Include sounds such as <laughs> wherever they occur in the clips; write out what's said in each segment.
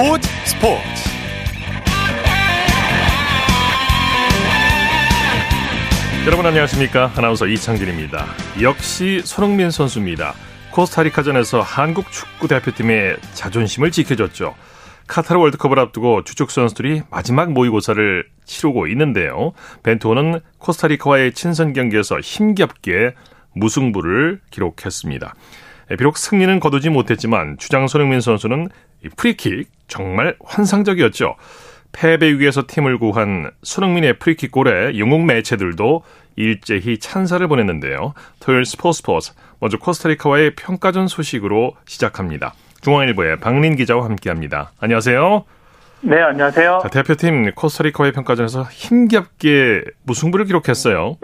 스포츠 스포츠. 여러분 안녕하십니까? 아나운서 이창진입니다. 역시 손흥민 선수입니다. 코스타리카전에서 한국 축구 대표팀의 자존심을 지켜줬죠. 카타르 월드컵을 앞두고 주축 선수들이 마지막 모의고사를 치르고 있는데요. 벤투호는 코스타리카와의 친선 경기에서 힘겹게 무승부를 기록했습니다. 비록 승리는 거두지 못했지만 주장 손흥민 선수는 프리킥 정말 환상적이었죠. 패배 위기에서 팀을 구한 손흥민의 프리킥 골에 영국 매체들도 일제히 찬사를 보냈는데요. 토요일 스포츠 스포츠 먼저 코스타리카와의 평가전 소식으로 시작합니다. 중앙일보의 박린 기자와 함께합니다. 안녕하세요. 네, 안녕하세요. 자, 대표팀 코스타리카와의 평가전에서 힘겹게 무승부를 기록했어요.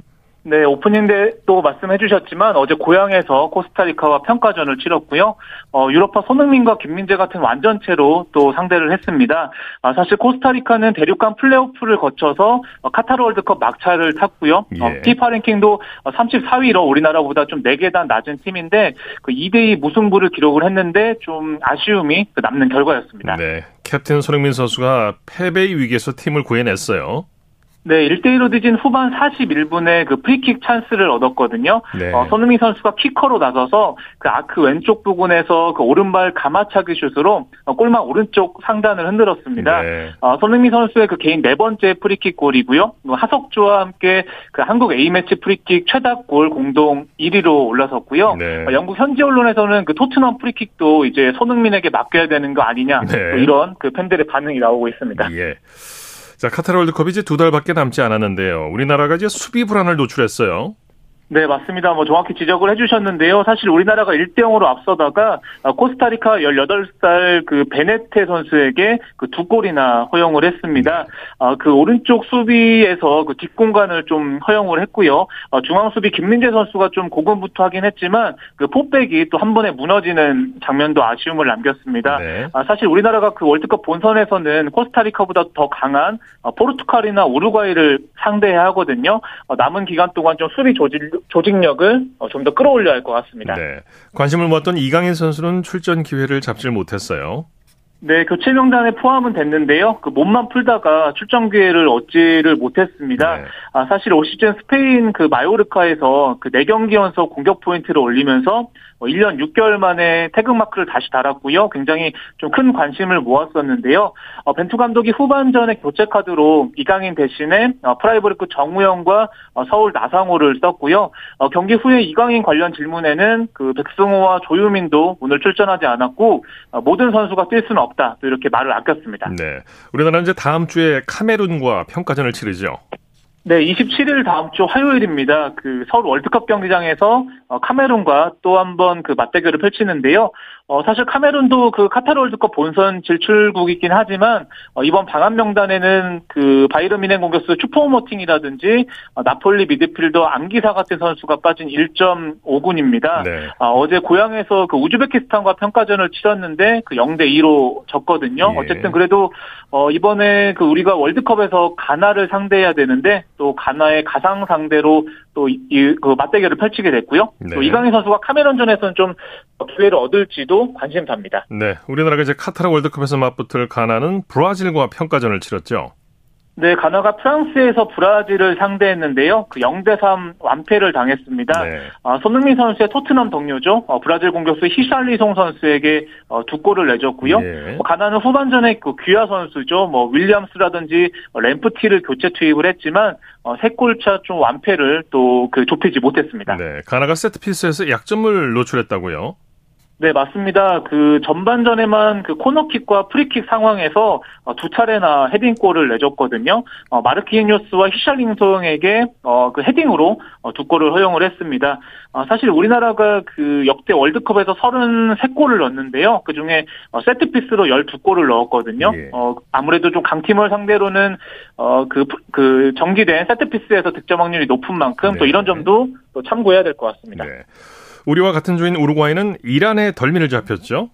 네, 오프닝 때도 말씀해 주셨지만 어제 고향에서 코스타리카와 평가전을 치렀고요. 어, 유럽파 손흥민과 김민재 같은 완전체로 또 상대를 했습니다. 아, 사실 코스타리카는 대륙간 플레이오프를 거쳐서 어, 카타르 월드컵 막차를 탔고요. 예. 어, 피파 랭킹도 34위로 우리나라보다 좀 4계단 낮은 팀인데 그 2대2 무승부를 기록을 했는데 좀 아쉬움이 그 남는 결과였습니다. 네, 캡틴 손흥민 선수가 패배 위기에서 팀을 구해냈어요. 네, 1대1로 뒤진 후반 41분에 그 프리킥 찬스를 얻었거든요. 네. 어, 손흥민 선수가 키커로 나서서 그 아크 왼쪽 부분에서 그 오른발 감아차기 슛으로 어, 골망 오른쪽 상단을 흔들었습니다. 네. 어, 손흥민 선수의 그 개인 네 번째 프리킥 골이고요. 뭐 하석주와 함께 그 한국 A매치 프리킥 최다골 공동 1위로 올라섰고요. 네. 어, 영국 현지 언론에서는 그 토트넘 프리킥도 이제 손흥민에게 맡겨야 되는 거 아니냐 네. 뭐 이런 그 팬들의 반응이 나오고 있습니다. 예. 자, 카타르 월드컵이 이제 두 달밖에 남지 않았는데요. 우리나라가 이제 수비 불안을 노출했어요. 네, 맞습니다. 뭐 정확히 지적을 해주셨는데요. 사실 우리나라가 1대 0으로 앞서다가 아, 코스타리카 18살 그 베네테 선수에게 그 두 골이나 허용을 했습니다. 아, 그 오른쪽 수비에서 그 뒷공간을 좀 허용을 했고요. 아, 중앙 수비 김민재 선수가 좀 고군부투하긴 했지만 그 포백이 또 한 번에 무너지는 장면도 아쉬움을 남겼습니다. 네. 사실 우리나라가 그 월드컵 본선에서는 코스타리카보다 더 강한 포르투갈이나 우루과이를 상대해야 하거든요. 남은 기간 동안 좀 수비 조직 조직력을 어, 좀더 끌어올려야 할 것 같습니다. 네. 관심을 모았던 이강인 선수는 출전 기회를 잡지 못했어요. 네, 교체 명단에 포함은 됐는데요. 그 몸만 풀다가 출전 기회를 얻지를 못했습니다. 네. 아, 사실 올 시즌 스페인 그 마요르카에서 그 4경기 연속 공격 포인트를 올리면서 1년 뭐 6개월 만에 태극마크를 다시 달았고요. 굉장히 좀 큰 관심을 모았었는데요. 어, 벤투 감독이 후반전에 교체 카드로 이강인 대신에 어, 프라이부르크 정우영과 어, 서울 나상호를 썼고요. 어, 경기 후에 이강인 관련 질문에는 그 백승호와 조유민도 오늘 출전하지 않았고 어, 모든 선수가 뛸 수는 없다. 또 이렇게 말을 아꼈습니다. 네. 우리나라는 이제 다음 주에 카메룬과 평가전을 치르죠. 네, 27일 다음 주 화요일입니다. 그 서울 월드컵 경기장에서 어, 카메룬과 또 한 번 그 맞대결을 펼치는데요. 어, 사실 카메룬도 그 카타르 월드컵 본선 진출국이긴 하지만 어, 이번 방한 명단에는 그 바이른 미넨 공격수 슈퍼모팅이라든지 어, 나폴리 미드필더 안기사 같은 선수가 빠진 1.5군입니다. 네. 아, 어제 고향에서 그 우즈베키스탄과 평가전을 치렀는데 그 0대 2로 졌거든요. 예. 어쨌든 그래도 어, 이번에 그 우리가 월드컵에서 가나를 상대해야 되는데 또 가나의 가상 상대로 또이그 맞대결을 펼치게 됐고요. 네. 또 이강인 선수가 카메론전에서는 좀 기회를 얻을지도 관심사입니다. 네, 우리나라가 이제 카타르 월드컵에서 맞붙을 가나는 브라질과 평가전을 치렀죠. 네, 가나가 프랑스에서 브라질을 상대했는데요. 그 0대3 완패를 당했습니다. 네. 아, 손흥민 선수의 토트넘 동료죠. 어, 브라질 공격수 히샬리송 선수에게 어, 두 골을 내줬고요. 네. 뭐 가나는 후반전에 그 귀하 선수죠. 뭐 윌리엄스라든지 램프티를 교체 투입을 했지만 어, 세 골차 좀 완패를 또 그 좁히지 못했습니다. 네, 가나가 세트피스에서 약점을 노출했다고요? 네, 맞습니다. 그 전반전에만 그 코너킥과 프리킥 상황에서 어, 두 차례나 헤딩골을 내줬거든요. 어, 마르키니오스와 히샬링송에게 어, 그 헤딩으로 어, 두 골을 허용을 했습니다. 어, 사실 우리나라가 그 역대 월드컵에서 33골을 넣었는데요. 그 중에 어, 세트피스로 12골을 넣었거든요. 예. 어, 아무래도 좀 강팀을 상대로는 어, 그, 그 정지된 세트피스에서 득점 확률이 높은 만큼 네. 또 이런 점도 또 참고해야 될 것 같습니다. 네. 우리와 같은 조인 우루과이는 이란에 덜미를 잡혔죠.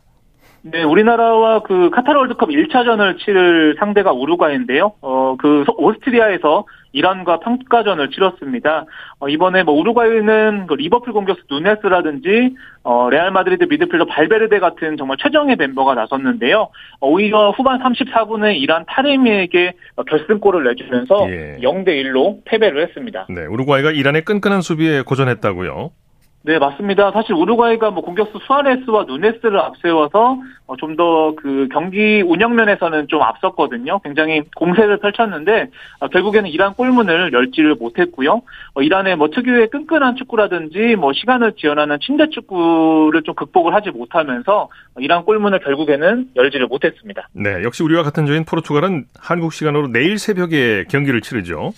네, 우리나라와 그 카타르 월드컵 1차전을 치를 상대가 우루과이인데요. 어, 그 오스트리아에서 이란과 평가전을 치렀습니다. 어, 이번에 뭐 우루과이는 그 리버풀 공격수 누네스라든지 어, 레알 마드리드 미드필더 발베르데 같은 정말 최정예 멤버가 나섰는데요. 어, 오히려 후반 34분에 이란 타레미에게 결승골을 내주면서 예. 0대 1로 패배를 했습니다. 네, 우루과이가 이란의 끈끈한 수비에 고전했다고요. 네, 맞습니다. 사실 우루과이가 뭐 공격수 수아레스와 누네스를 앞세워서 어, 좀더 그 경기 운영면에서는 좀 앞섰거든요. 굉장히 공세를 펼쳤는데 어, 결국에는 이란 골문을 열지를 못했고요. 어, 이란의 뭐 특유의 끈끈한 축구라든지 뭐 시간을 지연하는 침대 축구를 좀 극복을 하지 못하면서 이란 골문을 결국에는 열지를 못했습니다. 네, 역시 우리와 같은 조인 포르투갈은 한국 시간으로 내일 새벽에 경기를 치르죠.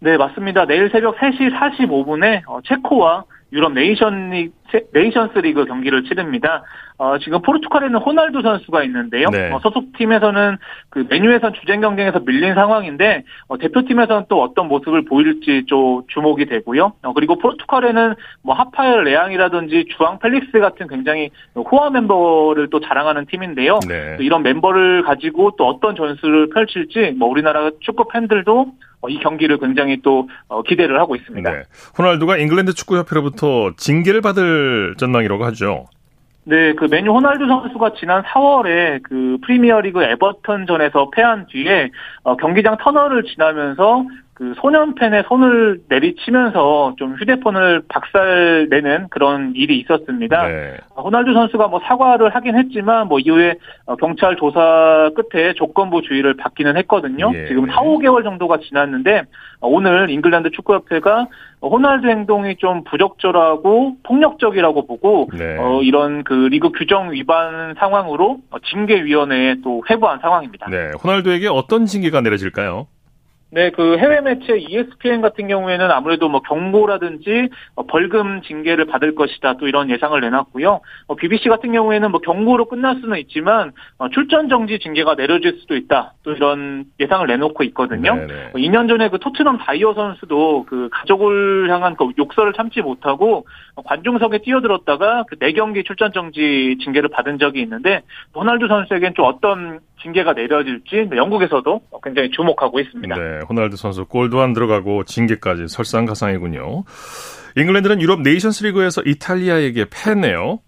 네, 맞습니다. 내일 새벽 3시 45분에 체코와 유럽 네이션 리, 네이션스 리그 경기를 치릅니다. 어, 지금 포르투갈에는 호날두 선수가 있는데요. 네. 어, 소속팀에서는 그 맨유에선 주전 경쟁에서 밀린 상황인데 어, 대표팀에서는 또 어떤 모습을 보일지 좀 주목이 되고요. 어, 그리고 포르투갈에는 뭐 하파엘 레앙이라든지 주앙 펠릭스 같은 굉장히 호화 멤버를 또 자랑하는 팀인데요. 네. 이런 멤버를 가지고 또 어떤 전술을 펼칠지 뭐 우리나라 축구 팬들도 어, 이 경기를 굉장히 또 어, 기대를 하고 있습니다. 네. 호날두가 잉글랜드 축구협회로부터 징계를 받을 전망이라고 하죠. 네, 그 맨유 호날두 선수가 지난 4월에 그 프리미어리그 에버턴전에서 패한 뒤에 어, 경기장 터널을 지나면서 그 소년 팬의 손을 내리치면서 좀 휴대폰을 박살내는 그런 일이 있었습니다. 네. 호날두 선수가 뭐 사과를 하긴 했지만 뭐 이후에 어, 경찰 조사 끝에 조건부 주의를 받기는 했거든요. 예. 지금 4, 5개월 정도가 지났는데 어, 오늘 잉글랜드 축구협회가 호날두 행동이 좀 부적절하고 폭력적이라고 보고 네. 어, 이런 그 리그 규정 위반 상황으로 징계위원회에 또 회부한 상황입니다. 네, 호날두에게 어떤 징계가 내려질까요? 네, 그 해외 매체 ESPN 같은 경우에는 아무래도 뭐 경고라든지 어, 벌금 징계를 받을 것이다 또 이런 예상을 내놨고요. 어, BBC 같은 경우에는 뭐 경고로 끝날 수는 있지만 어, 출전 정지 징계가 내려질 수도 있다 또 이런 예상을 내놓고 있거든요. 네네. 2년 전에 그 토트넘 다이어 선수도 그 가족을 향한 그 욕설을 참지 못하고 관중석에 뛰어들었다가 그 4경기 출전 정지 징계를 받은 적이 있는데 호날두 선수에겐 좀 어떤 징계가 내려질지 영국에서도 굉장히 주목하고 있습니다. 네, 호날두 선수 골도 안 들어가고 징계까지 설상가상이군요. 잉글랜드는 유럽 네이션스 리그에서 이탈리아에게 패했네요.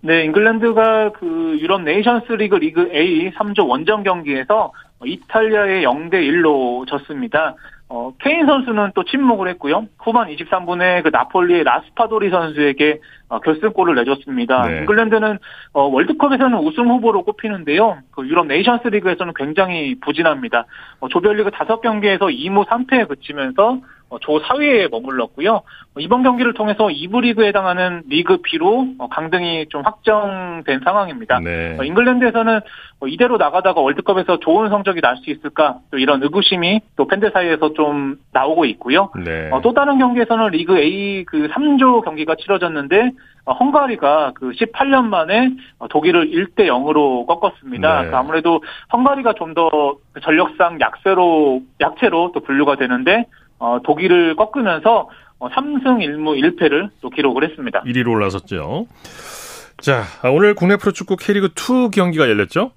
네, 잉글랜드가 그 유럽 네이션스 리그 리그 A 3조 원정 경기에서 이탈리아에 0대 1로 졌습니다. 어, 케인 선수는 또 침묵을 했고요. 후반 23분에 그 나폴리의 라스파도리 선수에게 어, 결승골을 내줬습니다. 네. 잉글랜드는 어, 월드컵에서는 우승 후보로 꼽히는데요. 그 유럽 네이션스 리그에서는 굉장히 부진합니다. 어, 조별리그 5경기에서 2무 3패에 그치면서 어, 조 4위에 머물렀고요. 어, 이번 경기를 통해서 2부 리그에 해당하는 리그 B로 어, 강등이 좀 확정된 상황입니다. 네. 잉글랜드에서는 이대로 나가다가 월드컵에서 좋은 성적이 날 수 있을까 또 이런 의구심이 또 팬들 사이에서 좀 나오고 있고요. 네. 또 다른 경기에서는 리그 A 그 3조 경기가 치러졌는데 헝가리가 그 18년 만에 독일을 1대 0으로 꺾었습니다. 네. 아무래도 헝가리가 좀 더 전력상 약세로 약체로 또 분류가 되는데 어, 독일을 꺾으면서 어, 3승 1무 1패를 또 기록을 했습니다. 1위로 올라섰죠. 자, 오늘 국내 프로축구 K리그 2 경기가 열렸죠?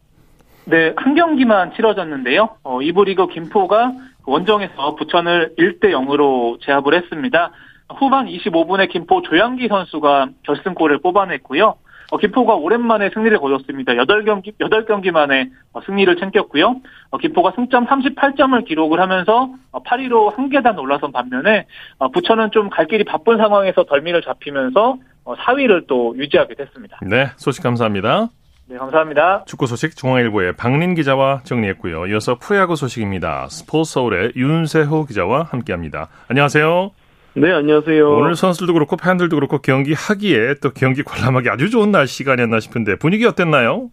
네, 한 경기만 치러졌는데요. 어, 이부 리그 김포가 원정에서 부천을 1대 0으로 제압을 했습니다. 후반 25분에 김포 조양기 선수가 결승골을 뽑아냈고요. 어, 김포가 오랜만에 승리를 거뒀습니다. 8경기, 8경기 만에 어, 승리를 챙겼고요. 어, 김포가 승점 38점을 기록을 하면서 8위로 한 계단 올라선 반면에 부천은 좀 갈 길이 바쁜 상황에서 덜미를 잡히면서 4위를 또 유지하게 됐습니다. 네, 소식 감사합니다. 네, 감사합니다. 축구 소식 중앙일보의 박린 기자와 정리했고요. 이어서 프로야구 소식입니다. 스포츠 서울의 윤세호 기자와 함께합니다. 안녕하세요. 네, 안녕하세요. 오늘 선수들도 그렇고 팬들도 그렇고 경기 하기에 또 경기 관람하기 아주 좋은 날씨가 아니었나 싶은데 분위기 어땠나요?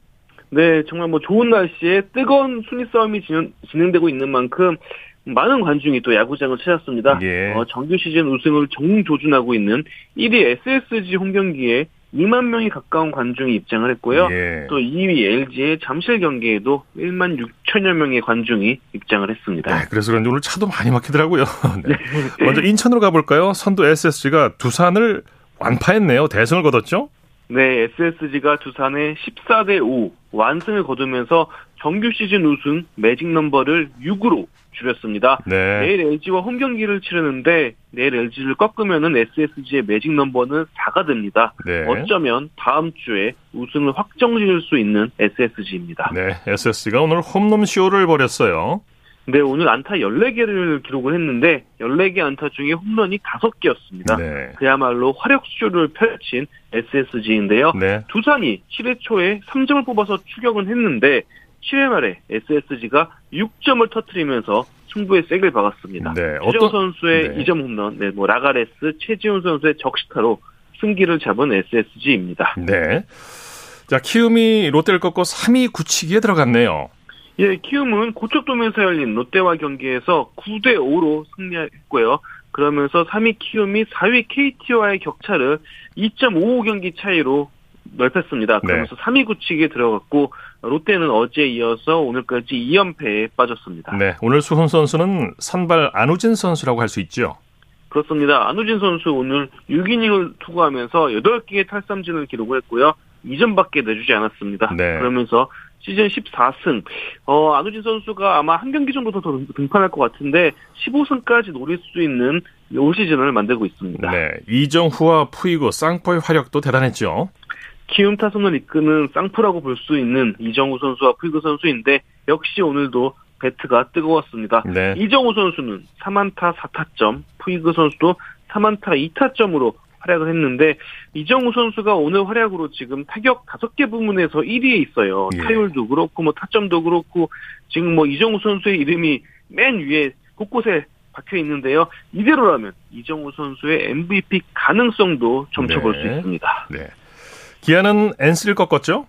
네, 정말 뭐 좋은 날씨에 뜨거운 순위 싸움이 진행, 진행 되고 있는 만큼 많은 관중이 또 야구장을 찾았습니다. 예. 어, 정규 시즌 우승을 정조준하고 있는 1위 SSG 홈 경기에 2만 명이 가까운 관중이 입장을 했고요. 예. 또 2위 LG의 잠실 경기에도 1만 6천여 명의 관중이 입장을 했습니다. 네, 그래서 그런지 오늘 차도 많이 막히더라고요. <laughs> 네. 먼저 인천으로 가볼까요? 선두 SSG가 두산을 완파했네요. 대승을 거뒀죠? 네, SSG가 두산에 14대 5 완승을 거두면서 정규 시즌 우승 매직 넘버를 6으로 줄였습니다. 네. 내일 LG와 홈 경기를 치르는데 내일 LG를 꺾으면은 SSG의 매직 넘버는 4가 됩니다. 네. 어쩌면 다음 주에 우승을 확정 지을 수 있는 SSG입니다. 네, SSG가 오늘 홈런 쇼를 벌였어요. 네, 오늘 안타 14개를 기록을 했는데 14개 안타 중에 홈런이 5개였습니다. 네. 그야말로 화력쇼를 펼친 SSG인데요. 네. 두산이 7회 초에 3점을 뽑아서 추격은 했는데 7회 말에 SSG가 6점을 터트리면서 승부에 색을 박았습니다. 네. 최정 선수의 네. 2점 홈런, 네, 뭐 라가레스, 최지훈 선수의 적시타로 승기를 잡은 SSG입니다. 네. 자, 키움이 롯데를 꺾고 3위 굳히기에 들어갔네요. 예, 키움은 고척돔에서 열린 롯데와 경기에서 9대 5로 승리했고요. 그러면서 3위 키움이 4위 KT와의 격차를 2.55경기 차이로 넓혔습니다. 네. 그러면서 네. 3위 굳히기에 들어갔고 롯데는 어제 이어서 오늘까지 2연패에 빠졌습니다. 네, 오늘 수훈 선수는 선발 안우진 선수라고 할 수 있죠. 그렇습니다. 안우진 선수 오늘 6이닝을 투구하면서 8개의 탈삼진을 기록을 했고요. 2점밖에 내주지 않았습니다. 네. 그러면서 시즌 14승. 어, 안우진 선수가 아마 한 경기 정도 더 등판할 것 같은데 15승까지 노릴 수 있는 올 시즌을 만들고 있습니다. 네. 이정후와 푸이고 쌍포의 화력도 대단했죠. 키움 타선을 이끄는 쌍프라고 볼 수 있는 이정우 선수와 푸이그 선수인데 역시 오늘도 배트가 뜨거웠습니다. 네. 이정우 선수는 3안타 4타점, 푸이그 선수도 3안타 2타점으로 활약을 했는데 이정우 선수가 오늘 활약으로 지금 타격 5개 부문에서 1위에 있어요. 예. 타율도 그렇고 뭐 타점도 그렇고 지금 뭐 이정우 선수의 이름이 맨 위에 곳곳에 박혀 있는데요. 이대로라면 이정우 선수의 MVP 가능성도 점쳐볼 네. 수 있습니다. 네. 기아는 NC를 꺾었죠?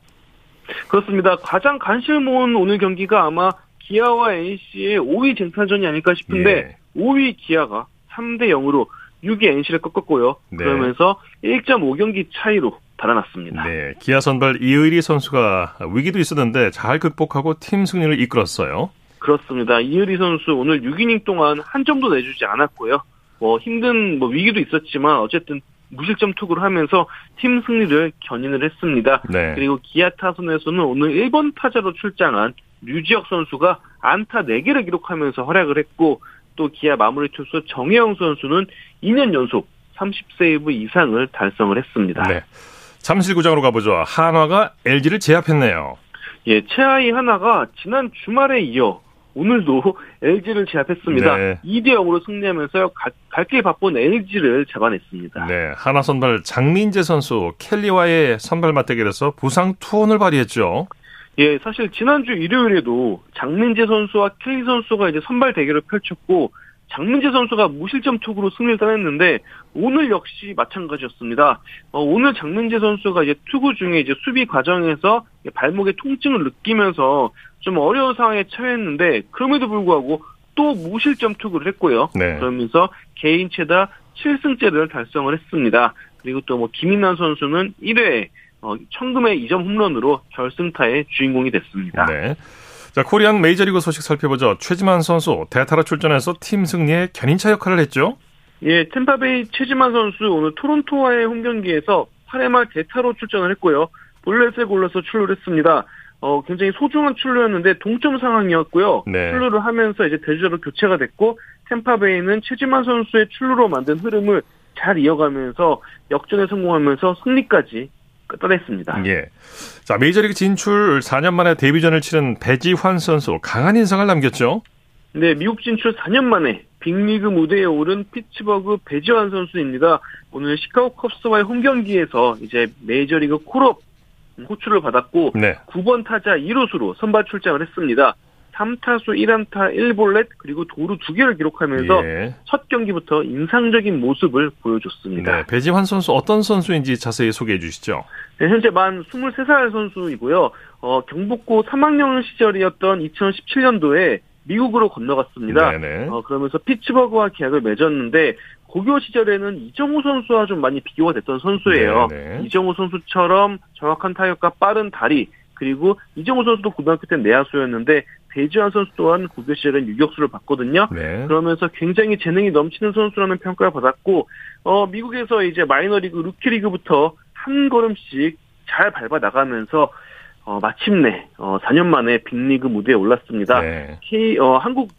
그렇습니다. 가장 관심을 모은 오늘 경기가 아마 기아와 NC의 5위 쟁탈전이 아닐까 싶은데 예. 5위 기아가 3대 0으로 6위 NC를 꺾었고요. 네. 그러면서 1.5경기 차이로 달아났습니다. 네, 기아 선발 이의리 선수가 위기도 있었는데 잘 극복하고 팀 승리를 이끌었어요. 그렇습니다. 이의리 선수 오늘 6이닝 동안 한 점도 내주지 않았고요. 뭐 힘든 뭐 위기도 있었지만 어쨌든 무실점 투구를 하면서 팀 승리를 견인을 했습니다. 네. 그리고 기아 타선에서는 오늘 1번 타자로 출장한 류지혁 선수가 안타 4개를 기록하면서 활약을 했고 또 기아 마무리 투수 정혜영 선수는 2년 연속 30세이브 이상을 달성을 했습니다. 네. 잠실구장으로 가보죠. 한화가 LG를 제압했네요. 예, 최하위 하나가 지난 주말에 이어 오늘도 LG를 제압했습니다. 네. 2대 0으로 승리하면서 갈길 바쁜 LG를 잡아냈습니다. 네, 하나 선발 장민재 선수 켈리와의 선발 맞대결에서 부상 투혼을 발휘했죠. 예, 사실 지난주 일요일에도 장민재 선수와 켈리 선수가 이제 선발 대결을 펼쳤고 장민재 선수가 무실점 투구로 승리를 따냈는데 오늘 역시 마찬가지였습니다. 어, 오늘 장민재 선수가 이제 투구 중에 이제 수비 과정에서 발목에 통증을 느끼면서 좀 어려운 상황에 처했는데 그럼에도 불구하고 또 무실점 투구를 했고요. 네. 그러면서 개인 최다 7승째를 달성을 했습니다. 그리고 또 뭐 김인남 선수는 1회에 어, 청금의 2점 홈런으로 결승타의 주인공이 됐습니다. 네. 자, 코리안 메이저리그 소식 살펴보죠. 최지만 선수 대타로 출전해서 팀 승리에 견인차 역할을 했죠. 예, 템파베이 최지만 선수 오늘 토론토와의 홈 경기에서 8회 말 대타로 출전을 했고요. 볼넷을 골라서 출루를 했습니다. 어, 굉장히 소중한 출루였는데 동점 상황이었고요. 네. 출루를 하면서 이제 대주자로 교체가 됐고 템파베이는 최지만 선수의 출루로 만든 흐름을 잘 이어가면서 역전에 성공하면서 승리까지 따냈습니다. 예. 자, 메이저리그 진출 4년 만에 데뷔전을 치른 배지환 선수 강한 인상을 남겼죠. 네, 미국 진출 4년 만에 빅리그 무대에 오른 피츠버그 배지환 선수입니다. 오늘 시카고 컵스와의 홈 경기에서 이제 메이저리그 콜업 호출을 받았고 네. 9번 타자 1루수로 선발 출장을 했습니다. 3타수 1안타 1볼넷 그리고 도루 2개를 기록하면서 예. 첫 경기부터 인상적인 모습을 보여줬습니다. 네, 배지환 선수 어떤 선수인지 자세히 소개해 주시죠. 네, 현재 만 23살 선수이고요. 어, 경북고 3학년 시절이었던 2017년도에 미국으로 건너갔습니다. 어, 그러면서 피츠버그와 계약을 맺었는데 고교 시절에는 이정우 선수와 좀 많이 비교가 됐던 선수예요. 네네. 이정우 선수처럼 정확한 타격과 빠른 다리 그리고 이정우 선수도 고등학교 때 내야수였는데 배지환 선수 또한 고교 시절엔 유격수를 받거든요. 네. 그러면서 굉장히 재능이 넘치는 선수라는 평가를 받았고 어 미국에서 이제 마이너리그 루키리그부터 한 걸음씩 잘 밟아 나가면서 어, 마침내 어, 4년 만에 빅리그 무대에 올랐습니다. 네. K 어, 한국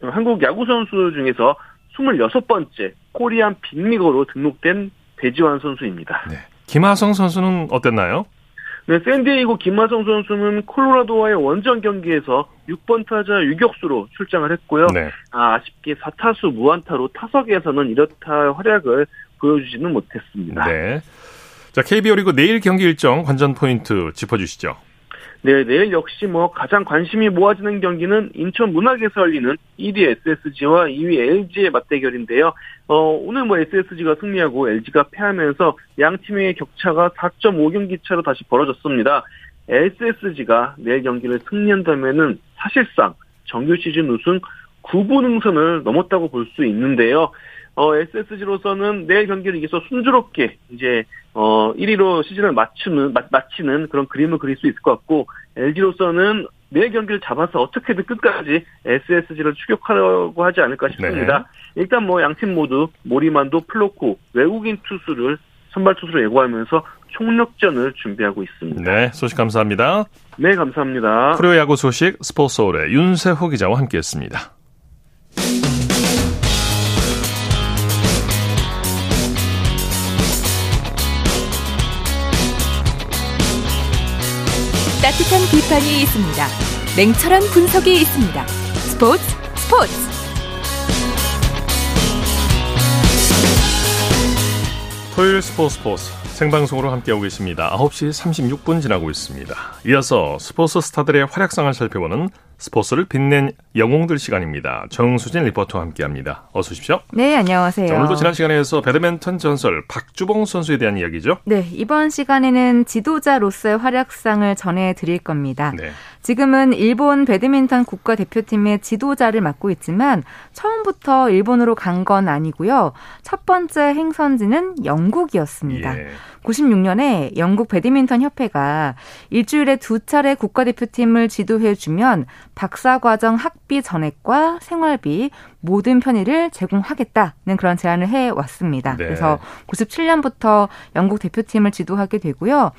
한국 야구 선수 중에서 26번째 코리안 빅리거로 등록된 배지환 선수입니다. 네. 김하성 선수는 어땠나요? 네, 샌디에이고 김하성 선수는 콜로라도와의 원정 경기에서 6번 타자 유격수로 출장을 했고요. 네. 아, 아쉽게 4타수 무안타로 타석에서는 이렇다 활약을 보여주지는 못했습니다. 네. 자, KBO 리그 내일 경기 일정 관전 포인트 짚어주시죠. 네, 내일 역시 뭐 가장 관심이 모아지는 경기는 인천 문학에서 열리는 1위 SSG와 2위 LG의 맞대결인데요. 어, 오늘 뭐 SSG가 승리하고 LG가 패하면서 양 팀의 격차가 4.5경기 차로 다시 벌어졌습니다. SSG가 내일 경기를 승리한다면은 사실상 정규 시즌 우승 9분 응선을 넘었다고 볼 수 있는데요. 어, SSG로서는 내일 경기를 이겨서 순조롭게 이제 어 1위로 시즌을 맞추는 마, 마치는 그런 그림을 그릴 수 있을 것 같고 LG로서는 내일 경기를 잡아서 어떻게든 끝까지 SSG를 추격하려고 하지 않을까 싶습니다. 네. 일단 뭐 양 팀 모두 모리만도 플로코 외국인 투수를 선발 투수로 예고하면서 총력전을 준비하고 있습니다. 네, 소식 감사합니다. 네, 감사합니다. 프로야구 소식 스포츠서울의 윤세호 기자와 함께했습니다. 따뜻한 비판이 있습니다. 냉철한 분석이 있습니다. 스포츠 스포츠 토요일 스포츠 스포츠 생방송으로 함께하고 계십니다. 9시 36분 지나고 있습니다. 이어서 스포츠 스타들의 활약상을 살펴보는 스포츠를 빛낸 영웅들 시간입니다. 정수진 리포터와 함께합니다. 어서 오십시오. 네, 안녕하세요. 자, 오늘도 지난 시간에서 배드민턴 전설 박주봉 선수에 대한 이야기죠? 네, 이번 시간에는 지도자로서의 활약상을 전해드릴 겁니다. 네. 지금은 일본 배드민턴 국가대표팀의 지도자를 맡고 있지만 처음부터 일본으로 간 건 아니고요. 첫 번째 행선지는 영국이었습니다. 예. 96년에 영국 배드민턴 협회가 일주일에 두 차례 국가대표팀을 지도해 주면 박사 과정 학비 전액과 생활비 모든 편의를 제공하겠다는 그런 제안을 해 왔습니다. 네. 그래서 97년부터 영국 대표팀을 지도하게 되고요.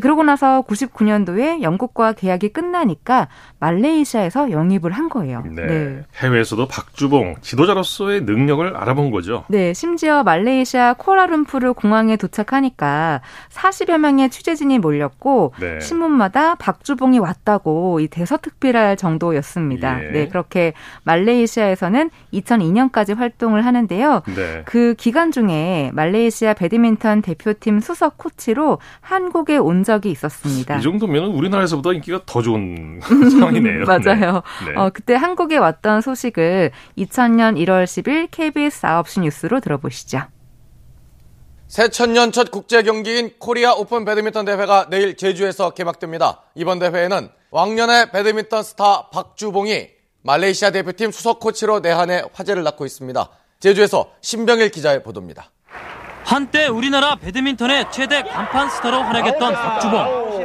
그러고 나서 99년도에 영국과 계약이 끝나니까 말레이시아에서 영입을 한 거예요. 네. 네. 해외에서도 박주봉 지도자로서의 능력을 알아본 거죠. 네, 심지어 말레이시아 코라룸푸르 공항에 도착하니까 40여 명의 취재진이 몰렸고 네. 신문마다 박주봉이 왔다고 이 대서특필할 정도였습니다. 예. 네, 그렇게 말레이시아에서는 2002년까지 활동을 하는데요. 네. 그 기간 중에 말레이시아 배드민턴 대표팀 수석 코치로 한국에 온 적이 있었습니다. 이 정도면 우리나라에서보다 인기가 더 좋은 <laughs> 상황이네요. <laughs> 맞아요. 네. 네. 어, 그때 한국에 왔던 소식을 2000년 1월 10일 KBS 9시 뉴스로 들어보시죠. 새천년 첫 국제 경기인 코리아 오픈 배드민턴 대회가 내일 제주에서 개막됩니다. 이번 대회에는 왕년의 배드민턴 스타 박주봉이 말레이시아 대표팀 수석 코치로 내한해 화제를 낳고 있습니다. 제주에서 신병일 기자의 보도입니다. 한때 우리나라 배드민턴의 최대 간판 스타로 활약했던 박주봉.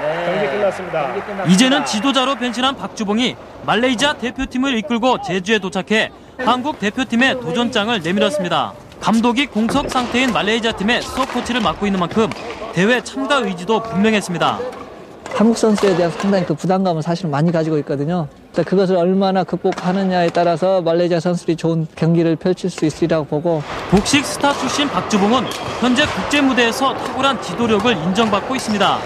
네. 경기 끝났습니다. 이제는 지도자로 변신한 박주봉이 말레이시아 대표팀을 이끌고 제주에 도착해 한국 대표팀의 도전장을 내밀었습니다. 감독이 공석 상태인 말레이시아 팀의 수석 코치를 맡고 있는 만큼 대회 참가 의지도 분명했습니다. 한국 선수에 대한 상당히 그 부담감을 사실 많이 가지고 있거든요. 그것을 얼마나 극복하느냐에 따라서 말레이시아 선수들이 좋은 경기를 펼칠 수 있으리라고 보고 복식 스타 출신 박주봉은 현재 국제 무대에서 탁월한 지도력을 인정받고 있습니다.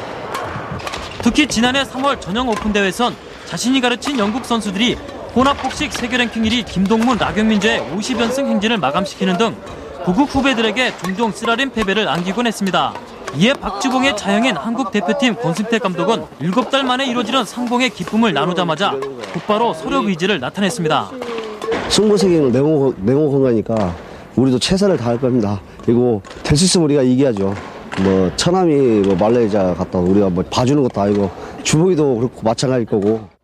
특히 지난해 3월 전형 오픈 대회에선 자신이 가르친 영국 선수들이 혼합 복식 세계 랭킹 1위 김동문, 나경민재의 50연승 행진을 마감시키는 등 고국 후배들에게 종종 쓰라린 패배를 안기곤 했습니다. 이에 박주봉의 자영인 한국 대표팀 권승태 감독은 7달 만에 이루어지는 상봉의 기쁨을 나누자마자 곧바로 소력 의지를 나타냈습니다. 승부세계는 냉혹, 냉혹한 거니까 우리도 최선을 다할 겁니다. 그리고 될 수 있으면 우리가 이겨야죠. 뭐 처남이 뭐 말레이시아 갔다 우리가 뭐 봐주는 것도 아니고 주먹이도 그렇고 마찬가지일 거고.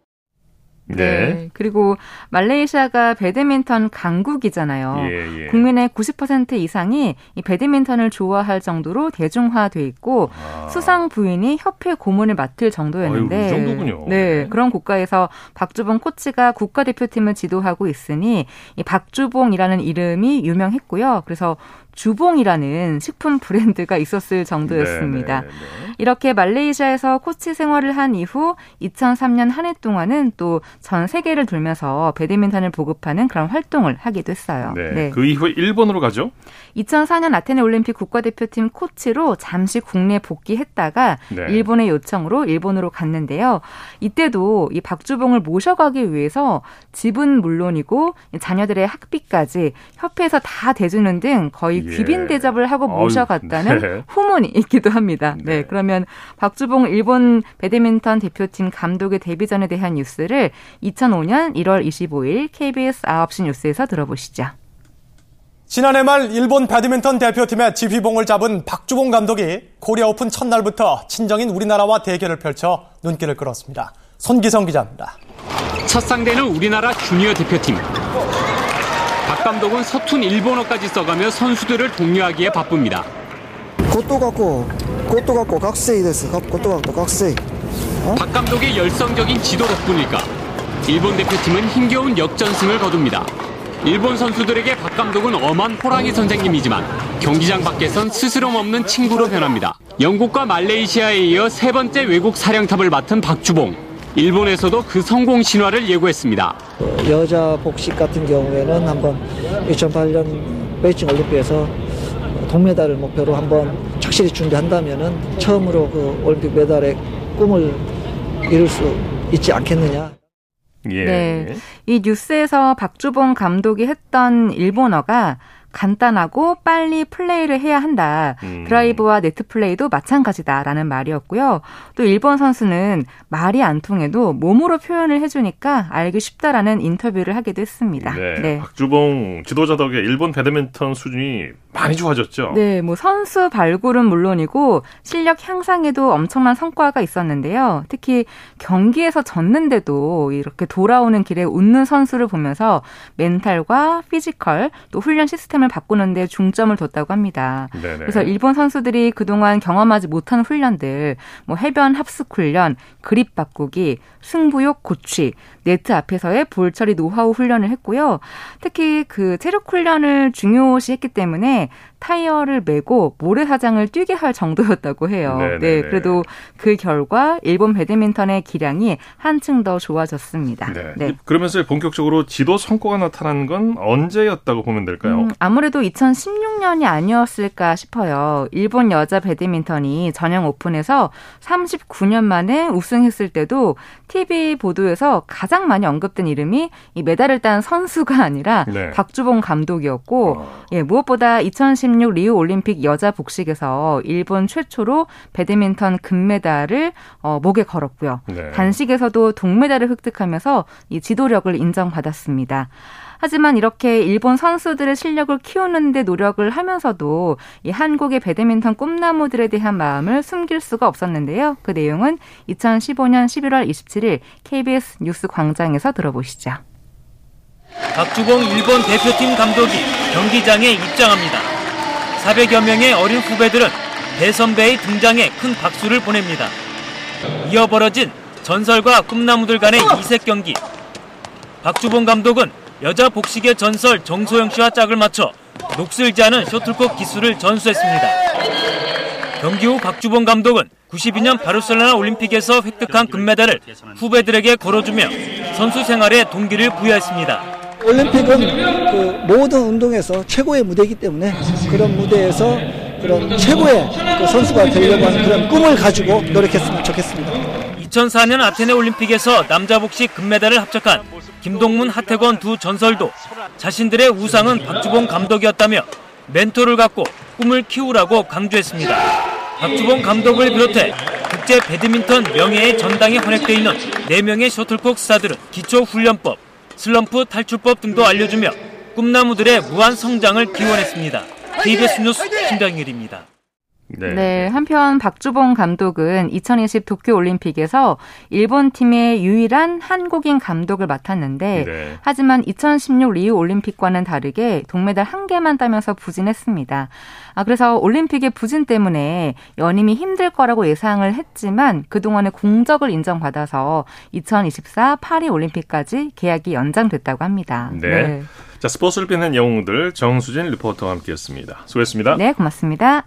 네. 네. 그리고 말레이시아가 배드민턴 강국이잖아요. 예, 예. 국민의 90% 이상이 이 배드민턴을 좋아할 정도로 대중화돼 있고 아. 수상 부인이 협회 고문을 맡을 정도였는데 아유, 이 정도군요. 네, 그런 국가에서 박주봉 코치가 국가대표팀을 지도하고 있으니 이 박주봉이라는 이름이 유명했고요. 그래서 주봉이라는 식품 브랜드가 있었을 정도였습니다. 네네, 네, 네. 이렇게 말레이시아에서 코치 생활을 한 이후 2003년 한 해 동안은 또 전 세계를 돌면서 배드민턴을 보급하는 그런 활동을 하기도 했어요. 네. 네. 그 이후에 일본으로 가죠? 2004년 아테네 올림픽 국가대표팀 코치로 잠시 국내 복귀했다가 네. 일본의 요청으로 일본으로 갔는데요. 이때도 이 박주봉을 모셔가기 위해서 집은 물론이고 자녀들의 학비까지 협회에서 다 대주는 등 거의 예. 귀빈 대접을 하고 모셔갔다는 네. 후문이 있기도 합니다. 네. 네. 그러면 박주봉 일본 배드민턴 대표팀 감독의 데뷔전에 대한 뉴스를 2005년 1월 25일 KBS 9시 뉴스에서 들어보시죠. 지난해 말 일본 배드민턴 대표팀의 지휘봉을 잡은 박주봉 감독이 코리아 오픈 첫날부터 친정인 우리나라와 대결을 펼쳐 눈길을 끌었습니다. 손기성 기자입니다. 첫 상대는 우리나라 주니어 대표팀. 박 감독은 서툰 일본어까지 써가며 선수들을 독려하기에 바쁩니다. 고토 갖고 고토 갖고 각세이 됐어. 고토 갖고 각세이. 어? 박 감독의 열성적인 지도 덕분일까 일본 대표팀은 힘겨운 역전승을 거둡니다. 일본 선수들에게 박 감독은 엄한 호랑이 선생님이지만 경기장 밖에선 스스럼 없는 친구로 변합니다. 영국과 말레이시아에 이어 세 번째 외국 사령탑을 맡은 박주봉. 일본에서도 그 성공 신화를 예고했습니다. 여자 복식 같은 경우에는 한번 2008년 베이징 올림픽에서 동메달을 목표로 한번 착실히 준비한다면은 처음으로 그 올림픽 메달의 꿈을 이룰 수 있지 않겠느냐. 예. 네. 이 뉴스에서 박주봉 감독이 했던 일본어가 간단하고 빨리 플레이를 해야 한다. 음. 드라이브와 네트 플레이도 마찬가지다라는 말이었고요. 또 일본 선수는 말이 안 통해도 몸으로 표현을 해주니까 알기 쉽다라는 인터뷰를 하기도 했습니다. 네. 네. 박주봉 지도자 덕에 일본 배드민턴 수준이 많이 좋아졌죠. 네, 뭐 선수 발굴은 물론이고 실력 향상에도 엄청난 성과가 있었는데요. 특히 경기에서 졌는데도 이렇게 돌아오는 길에 웃는 선수를 보면서 멘탈과 피지컬 또 훈련 시스템 시스템을 바꾸는데 중점을 뒀다고 합니다. 네네. 그래서 일본 선수들이 그동안 경험하지 못한 훈련들, 뭐 해변 합숙 훈련, 그립 바꾸기, 승부욕 고취, 네트 앞에서의 볼 처리 노하우 훈련을 했고요. 특히 그 체력 훈련을 중요시했기 때문에 타이어를 메고 모래사장을 뛰게 할 정도였다고 해요. 네네네. 네, 그래도 그 결과 일본 배드민턴의 기량이 한층 더 좋아졌습니다. 네. 네. 그러면서 본격적으로 지도 성과가 나타난 건 언제였다고 보면 될까요? 음, 아무래도 2016 년이 아니었을까 싶어요. 일본 여자 배드민턴이 전영 오픈에서 39년 만에 우승했을 때도 TV 보도에서 가장 많이 언급된 이름이 이 메달을 딴 선수가 아니라 네. 박주봉 감독이었고 어. 예, 무엇보다 2016 리우 올림픽 여자 복식에서 일본 최초로 배드민턴 금메달을 어, 목에 걸었고요. 네. 단식에서도 동메달을 획득하면서 이 지도력을 인정받았습니다. 하지만 이렇게 일본 선수들의 실력을 키우는데 노력을 하면서도 이 한국의 배드민턴 꿈나무들에 대한 마음을 숨길 수가 없었는데요. 그 내용은 2015년 11월 27일 KBS 뉴스 광장에서 들어보시죠. 박주공 일본 대표팀 감독이 경기장에 입장합니다. 400여 명의 어린 후배들은 대선배의 등장에 큰 박수를 보냅니다. 이어 벌어진 전설과 꿈나무들 간의 이색 경기. 박주봉 감독은 여자 복식의 전설 정소영 씨와 짝을 맞춰 녹슬지 않은 셔틀콕 기술을 전수했습니다. 경기 후 박주봉 감독은 92년 바르셀로나 올림픽에서 획득한 금메달을 후배들에게 걸어주며 선수 생활에 동기를 부여했습니다. 올림픽은 그 모든 운동에서 최고의 무대이기 때문에 그런 무대에서 그런 최고의 그 선수가 되려고 하는 그런 꿈을 가지고 노력했으면 좋겠습니다. 2004년 아테네 올림픽에서 남자 복식 금메달을 합작한 김동문, 하태권 두 전설도 자신들의 우상은 박주봉 감독이었다며 멘토를 갖고 꿈을 키우라고 강조했습니다. 박주봉 감독을 비롯해 국제 배드민턴 명예의 전당에 헌액돼 있는 4명의 셔틀콕 스타들은 기초훈련법, 슬럼프 탈출법 등도 알려주며 꿈나무들의 무한 성장을 기원했습니다. KBS 뉴스 김병일입니다. 네. 네. 한편 박주봉 감독은 2020 도쿄 올림픽에서 일본 팀의 유일한 한국인 감독을 맡았는데 네. 하지만 2016 리우 올림픽과는 다르게 동메달 한 개만 따면서 부진했습니다. 아, 그래서 올림픽의 부진 때문에 연임이 힘들 거라고 예상을 했지만 그동안의 공적을 인정받아서 2024 파리 올림픽까지 계약이 연장됐다고 합니다. 네. 네. 자, 스포츠를 빛낸 영웅들 정수진 리포터와 함께했습니다. 수고했습니다. 네, 고맙습니다.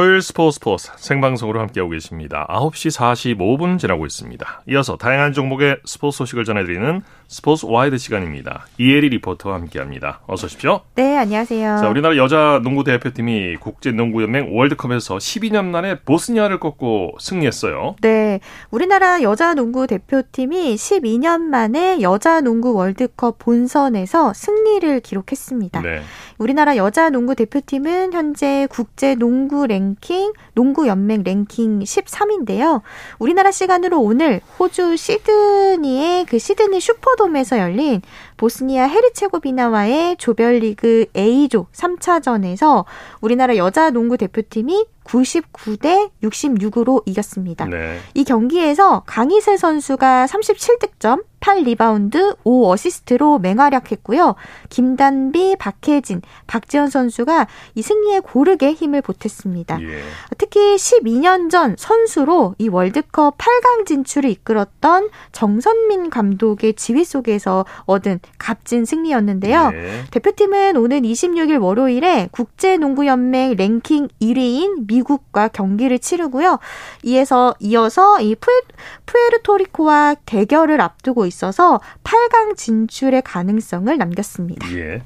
토요일 스포츠 스포츠 생방송으로 함께하고 계십니다. 9시 45분 지나고 있습니다. 이어서 다양한 종목의 스포츠 소식을 전해드리는 스포츠 와이드 시간입니다. 이혜리 리포터와 함께합니다. 어서 오십시오. 네, 안녕하세요. 자, 우리나라 여자 농구 대표팀이 국제농구연맹 월드컵에서 12년 만에 보스니아를 꺾고 승리했어요. 네, 우리나라 여자 농구 대표팀이 12년 만에 여자 농구 월드컵 본선에서 승리를 기록했습니다. 네. 우리나라 여자 농구 대표팀은 현재 국제 농구 랭킹, 농구 연맹 랭킹 13위인데요. 우리나라 시간으로 오늘 호주 시드니의 그 시드니 슈퍼 돔에서 열린 보스니아 헤르체고비나와의 조별리그 A조 3차전에서 우리나라 여자 농구 대표팀이 99대 66으로 이겼습니다. 네. 이 경기에서 강이슬 선수가 37득점, 8리바운드, 5어시스트로 맹활약했고요. 김단비, 박혜진, 박지현 선수가 이 승리에 고르게 힘을 보탰습니다. 예. 특히 12년 전 선수로 이 월드컵 8강 진출을 이끌었던 정선민 감독의 지휘 속에서 얻은 값진 승리였는데요. 예. 대표팀은 오는 26일 월요일에 국제농구연맹 랭킹 1위인 미국과 경기를 치르고요. 이에서 이어서 이 푸에, 푸에르토리코와 대결을 앞두고 있어서 8강 진출의 가능성을 남겼습니다. 예.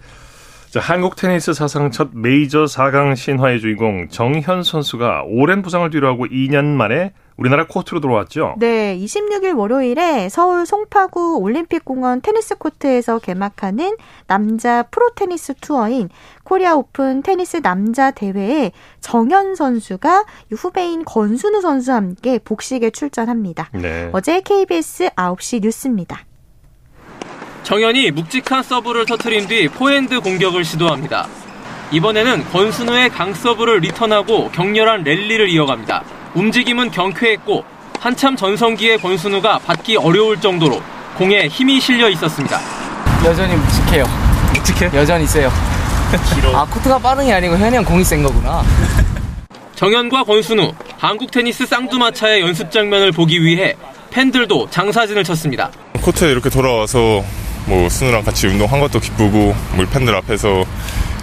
자, 한국 테니스 사상 첫 메이저 4강 신화의 주인공 정현 선수가 오랜 부상을 뒤로하고 2년 만에 우리나라 코트로 들어왔죠? 네, 26일 월요일에 서울 송파구 올림픽공원 테니스 코트에서 개막하는 남자 프로 테니스 투어인 코리아 오픈 테니스 남자 대회에 정현 선수가 후배인 권순우 선수와 함께 복식에 출전합니다. 네. 어제 KBS 9시 뉴스입니다. 정현이 묵직한 서브를 터트린 뒤 포핸드 공격을 시도합니다. 이번에는 권순우의 강 서브를 리턴하고 격렬한 랠리를 이어갑니다. 움직임은 경쾌했고 한참 전성기의 권순우가 받기 어려울 정도로 공에 힘이 실려 있었습니다. 여전히 묵직해요. 묵직해? 여전히 세요. 아 코트가 빠른 게 아니고 현이 형 공이 센 거구나. <laughs> 정현과 권순우 한국 테니스 쌍두마차의 연습 장면을 보기 위해 팬들도 장사진을 쳤습니다. 코트에 이렇게 돌아와서 뭐 순우랑 같이 운동한 것도 기쁘고 물팬들 앞에서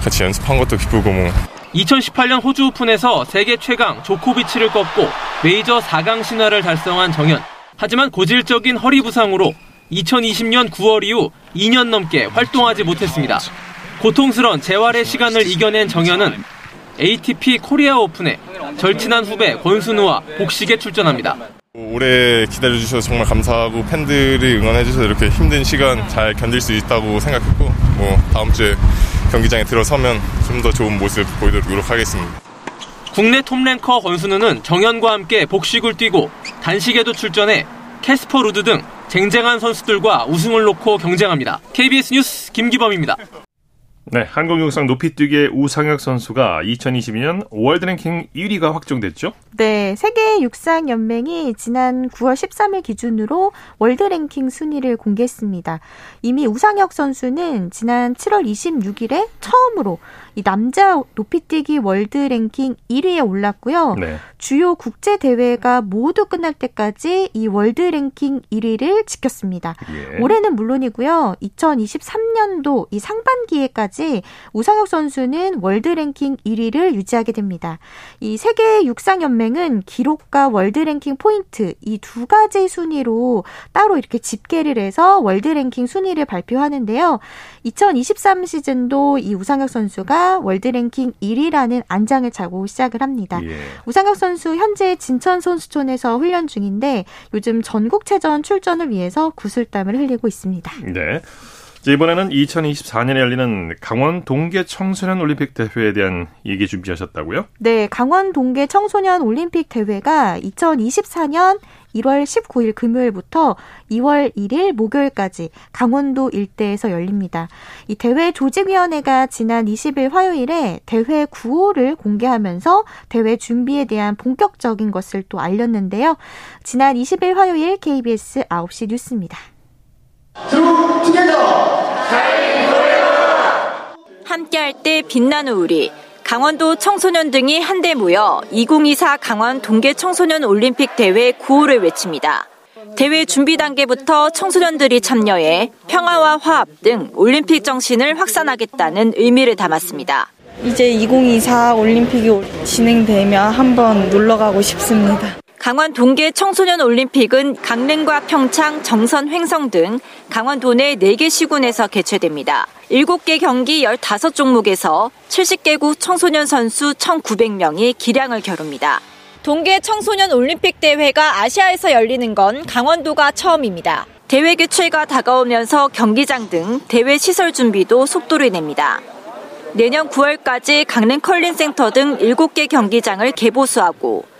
같이 연습한 것도 기쁘고 뭐 2018년 호주 오픈에서 세계 최강 조코비치를 꺾고 메이저 4강 신화를 달성한 정현. 하지만 고질적인 허리 부상으로 2020년 9월 이후 2년 넘게 활동하지 못했습니다. 고통스런 재활의 시간을 이겨낸 정현은 ATP 코리아 오픈에 절친한 후배 권순우와 복식에 출전합니다. 오래 기다려주셔서 정말 감사하고 팬들이 응원해주셔서 이렇게 힘든 시간 잘 견딜 수 있다고 생각했고 뭐 다음 주에 경기장에 들어서면 좀 더 좋은 모습 보이도록 노력하겠습니다. 국내 톱랭커 권순우는 정현과 함께 복식을 뛰고 단식에도 출전해 캐스퍼 루드 등 쟁쟁한 선수들과 우승을 놓고 경쟁합니다. KBS 뉴스 김기범입니다. 네, 한국 육상 높이뛰기의 우상혁 선수가 2022년 월드 랭킹 1위가 확정됐죠? 네, 세계 육상 연맹이 지난 9월 13일 기준으로 월드 랭킹 순위를 공개했습니다. 이미 우상혁 선수는 지난 7월 26일에 처음으로 이 남자 높이뛰기 월드 랭킹 1위에 올랐고요. 네. 주요 국제 대회가 모두 끝날 때까지 이 월드 랭킹 1위를 지켰습니다. 예. 올해는 물론이고요. 2023년도 이 상반기에까지 우상혁 선수는 월드 랭킹 1위를 유지하게 됩니다. 이 세계 육상 연맹은 기록과 월드 랭킹 포인트 이 두 가지 순위로 따로 이렇게 집계를 해서 월드 랭킹 순위를 발표하는데요. 2023 시즌도 이 우상혁 선수가 월드 랭킹 1위라는 완장을 차고 시작을 합니다. 예. 우상혁 선수 현재 진천 선수촌에서 훈련 중인데 요즘 전국체전 출전을 위해서 구슬땀을 흘리고 있습니다. 네. 이번에는 2024년에 열리는 강원 동계 청소년 올림픽 대회에 대한 얘기 준비하셨다고요? 네, 강원 동계 청소년 올림픽 대회가 2024년 1월 19일 금요일부터 2월 1일 목요일까지 강원도 일대에서 열립니다. 이 대회 조직위원회가 지난 20일 화요일에 대회 구호를 공개하면서 대회 준비에 대한 본격적인 것을 또 알렸는데요. 지난 20일 화요일 KBS 9시 뉴스입니다. 함께할 때 빛나는 우리 강원도 청소년 등이 한데 모여 2024 강원 동계 청소년 올림픽 대회 구호를 외칩니다. 대회 준비 단계부터 청소년들이 참여해 평화와 화합 등 올림픽 정신을 확산하겠다는 의미를 담았습니다. 이제 2024 올림픽이 진행되면 한번 놀러 가고 싶습니다. 강원 동계 청소년 올림픽은 강릉과 평창, 정선, 횡성 등 강원도 내 4개 시군에서 개최됩니다. 7개 경기 15종목에서 70개국 청소년 선수 1,900명이 기량을 겨룹니다. 동계 청소년 올림픽 대회가 아시아에서 열리는 건 강원도가 처음입니다. 대회 개최가 다가오면서 경기장 등 대회 시설 준비도 속도를 냅니다. 내년 9월까지 강릉 컬링센터 등 7개 경기장을 개보수하고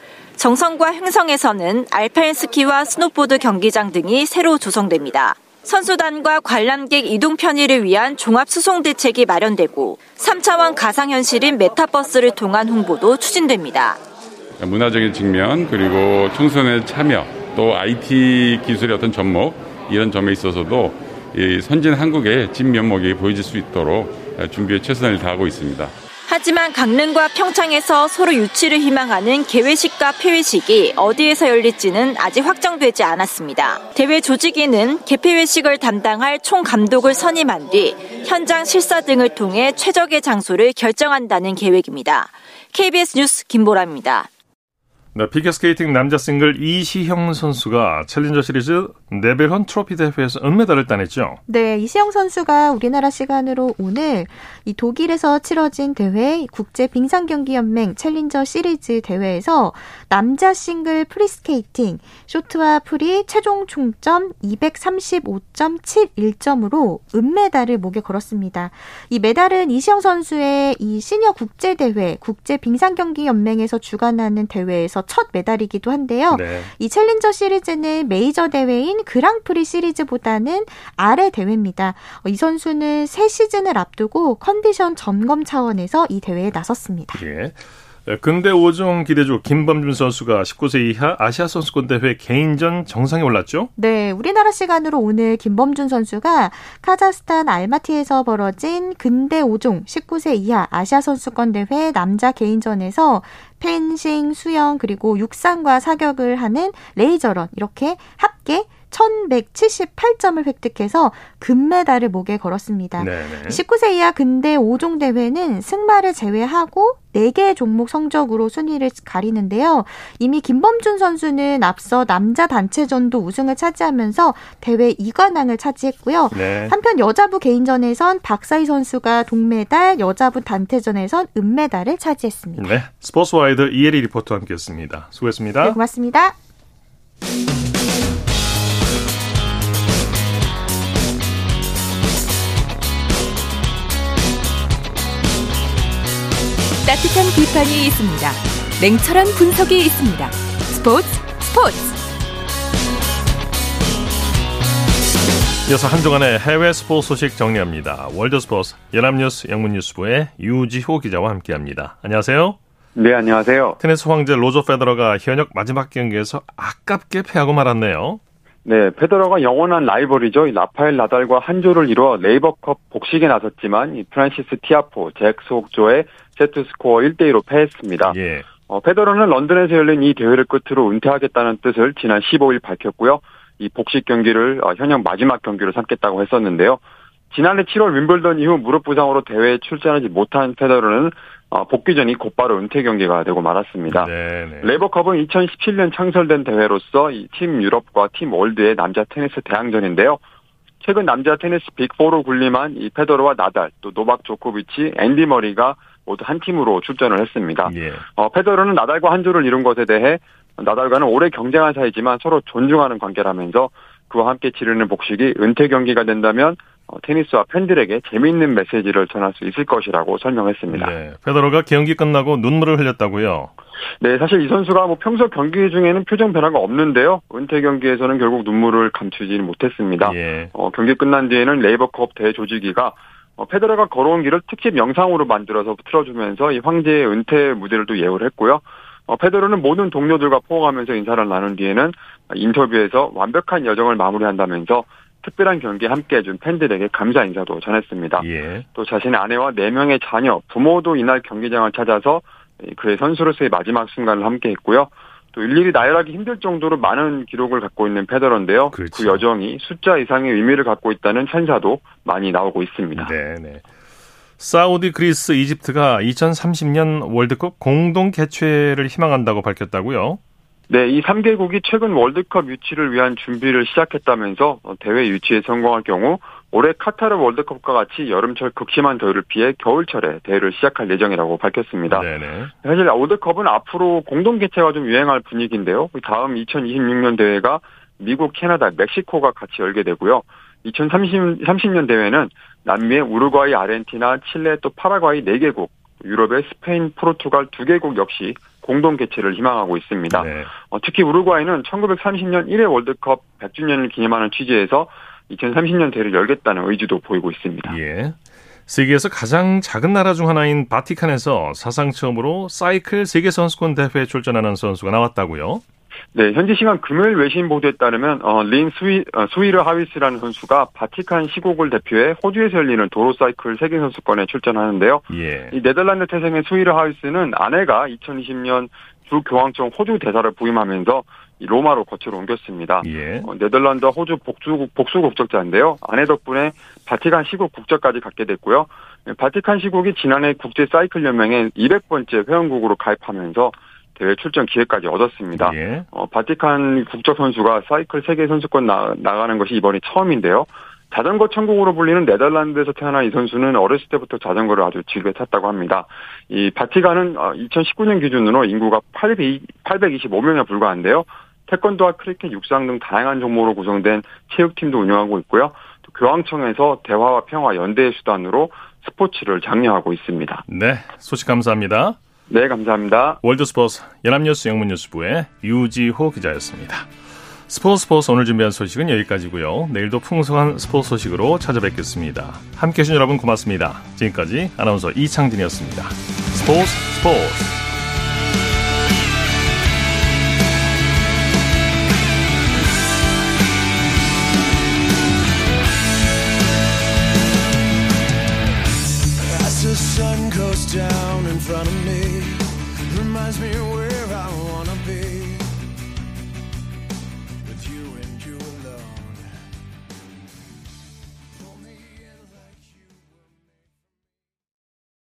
정선과 횡성에서는 알파인 스키와 스노보드 경기장 등이 새로 조성됩니다. 선수단과 관람객 이동 편의를 위한 종합 수송 대책이 마련되고 3차원 가상현실인 메타버스를 통한 홍보도 추진됩니다. 문화적인 측면 그리고 청소년의 참여 또 IT 기술의 어떤 접목 이런 점에 있어서도 선진 한국의 진면목이 보여질 수 있도록 준비에 최선을 다하고 있습니다. 하지만 강릉과 평창에서 서로 유치를 희망하는 개회식과 폐회식이 어디에서 열릴지는 아직 확정되지 않았습니다. 대회 조직위는 개폐회식을 담당할 총감독을 선임한 뒤 현장 실사 등을 통해 최적의 장소를 결정한다는 계획입니다. KBS 뉴스 김보라입니다. 네, 피겨스케이팅 남자 싱글 이시형 선수가 챌린저 시리즈 네벨혼 트로피 대회에서 은메달을 따냈죠. 네, 이시형 선수가 우리나라 시간으로 오늘 이 독일에서 치러진 대회 국제 빙상 경기 연맹 챌린저 시리즈 대회에서 남자 싱글 프리스케이팅 쇼트와 프리 최종 총점 235.71점으로 은메달을 목에 걸었습니다. 이 메달은 이시형 선수의 이 시니어 국제 대회 국제 빙상 경기 연맹에서 주관하는 대회에서 첫 메달이기도 한데요. 네. 이 챌린저 시리즈는 메이저 대회인 그랑프리 시리즈보다는 아래 대회입니다. 어, 이 선수는 새 시즌을 앞두고 컨디션 점검 차원에서 이 대회에 나섰습니다. 예. 근대 5종 기대주 김범준 선수가 19세 이하 아시아 선수권 대회 개인전 정상에 올랐죠? 네, 우리나라 시간으로 오늘 김범준 선수가 카자흐스탄 알마티에서 벌어진 근대 5종 19세 이하 아시아 선수권 대회 남자 개인전에서 펜싱, 수영 그리고 육상과 사격을 하는 레이저런 이렇게 합계 1178점을 획득해서 금메달을 목에 걸었습니다. 네네. 19세 이하 근대 5종 대회는 승마를 제외하고 4개 종목 성적으로 순위를 가리는데요. 이미 김범준 선수는 앞서 남자 단체전도 우승을 차지하면서 대회 2관왕을 차지했고요. 네. 한편 여자부 개인전에선 박사희 선수가 동메달, 여자부 단체전에선 은메달을 차지했습니다. 네. 스포츠와이드 이혜리 리포터와 함께했습니다. 수고했습니다. 네, 고맙습니다. 따뜻한 비판이 있습니다. 냉철한 분석이 있습니다. 스포츠 스포츠. 이어서 한동안의 해외 스포츠 소식 정리합니다. 월드스포츠 연합뉴스 영문뉴스부의 유지호 기자와 함께합니다. 안녕하세요. 네, 안녕하세요. 테니스 황제 로저 페더러가 현역 마지막 경기에서 아깝게 패하고 말았네요. 네, 페더러가 영원한 라이벌이죠. 라파엘 나달과 한 조를 이루어 레이버컵 복식에 나섰지만 프란시스 티아포, 잭 속 조에 세트 스코어 1대2로 패했습니다. 예. 어, 페더러는 런던에서 열린 이 대회를 끝으로 은퇴하겠다는 뜻을 지난 15일 밝혔고요. 이 복식 경기를 어, 현역 마지막 경기로 삼겠다고 했었는데요. 지난해 7월 윔블던 이후 무릎 부상으로 대회에 출전하지 못한 페더러는 어, 복귀전이 곧바로 은퇴 경기가 되고 말았습니다. 네네. 레버컵은 2017년 창설된 대회로서 팀 유럽과 팀 월드의 남자 테니스 대항전인데요. 최근 남자 테니스 빅4로 군림한 이 페더러와 나달, 또 노박 조코비치, 앤디 머리가 모두 한 팀으로 출전을 했습니다. 예. 어, 페더러는 나달과 한 조를 이룬 것에 대해 나달과는 오래 경쟁한 사이지만 서로 존중하는 관계라면서 그와 함께 치르는 복식이 은퇴 경기가 된다면 어, 테니스와 팬들에게 재미있는 메시지를 전할 수 있을 것이라고 설명했습니다. 네, 페더러가 경기 끝나고 눈물을 흘렸다고요? 네, 사실 이 선수가 뭐 평소 경기 중에는 표정 변화가 없는데요. 은퇴 경기에서는 결국 눈물을 감추지 못했습니다. 예. 어, 경기 끝난 뒤에는 레이버컵 대조직위가 어, 페더러가 걸어온 길을 특집 영상으로 만들어서 틀어주면서 이 황제의 은퇴 무대를 또 예우를 했고요. 어, 페더러는 모든 동료들과 포옹하면서 인사를 나눈 뒤에는 인터뷰에서 완벽한 여정을 마무리한다면서 특별한 경기에 함께해준 팬들에게 감사 인사도 전했습니다. 예. 또 자신의 아내와 4명의 자녀, 부모도 이날 경기장을 찾아서 그의 선수로서의 마지막 순간을 함께했고요. 또 일일이 나열하기 힘들 정도로 많은 기록을 갖고 있는 페더러인데요. 그렇죠. 그 여정이 숫자 이상의 의미를 갖고 있다는 찬사도 많이 나오고 있습니다. 네네. 사우디, 그리스, 이집트가 2030년 월드컵 공동 개최를 희망한다고 밝혔다고요? 네, 이 3개국이 최근 월드컵 유치를 위한 준비를 시작했다면서 대회 유치에 성공할 경우 올해 카타르 월드컵과 같이 여름철 극심한 더위를 피해 겨울철에 대회를 시작할 예정이라고 밝혔습니다. 네네. 사실 월드컵은 앞으로 공동 개최가 좀 유행할 분위기인데요. 다음 2026년 대회가 미국, 캐나다, 멕시코가 같이 열게 되고요. 2030, 30년 대회는 남미의 우루과이, 아르헨티나, 칠레 또 파라과이 4개국, 유럽의 스페인, 포르투갈 2개국 역시 공동 개최를 희망하고 있습니다. 네. 어, 특히 우루과이는 1930년 1회 월드컵 100주년을 기념하는 취지에서 2030년 대회를 열겠다는 의지도 보이고 있습니다. 예. 세계에서 가장 작은 나라 중 하나인 바티칸에서 사상 처음으로 사이클 세계 선수권 대회에 출전하는 선수가 나왔다고요? 네, 현지 시간 금요일 외신 보도에 따르면 어, 린 스위, 어, 스위르 하위스라는 선수가 바티칸 시국을 대표해 호주에서 열리는 도로 사이클 세계 선수권에 출전하는데요. 예. 이 네덜란드 태생의 스위르 하위스는 아내가 2020년 주 교황청 호주 대사를 부임하면서 로마로 거처로 옮겼습니다. 예. 어, 네덜란드 호주 복수, 복수 국적자인데요. 아내 덕분에 바티칸 시국 국적까지 갖게 됐고요. 바티칸 시국이 지난해 국제 사이클 연맹에 200번째 회원국으로 가입하면서 대회 출전 기회까지 얻었습니다. 예. 어, 바티칸 국적 선수가 사이클 세계 선수권 나, 나가는 것이 이번이 처음인데요. 자전거 천국으로 불리는 네덜란드에서 태어난 이 선수는 어렸을 때부터 자전거를 아주 즐겨 탔다고 합니다. 이 바티칸은 2019년 어, 기준으로 인구가 800, 825명에 불과한데요. 태권도와 크리켓, 육상 등 다양한 종목으로 구성된 체육팀도 운영하고 있고요. 또 교황청에서 대화와 평화 연대의 수단으로 스포츠를 장려하고 있습니다. 네, 소식 감사합니다. 네, 감사합니다. 월드스포츠 연합뉴스 영문뉴스부의 유지호 기자였습니다. 스포츠 스포츠 오늘 준비한 소식은 여기까지고요. 내일도 풍성한 스포츠 소식으로 찾아뵙겠습니다. 함께해 주신 여러분 고맙습니다. 지금까지 아나운서 이창진이었습니다. 스포츠 스포츠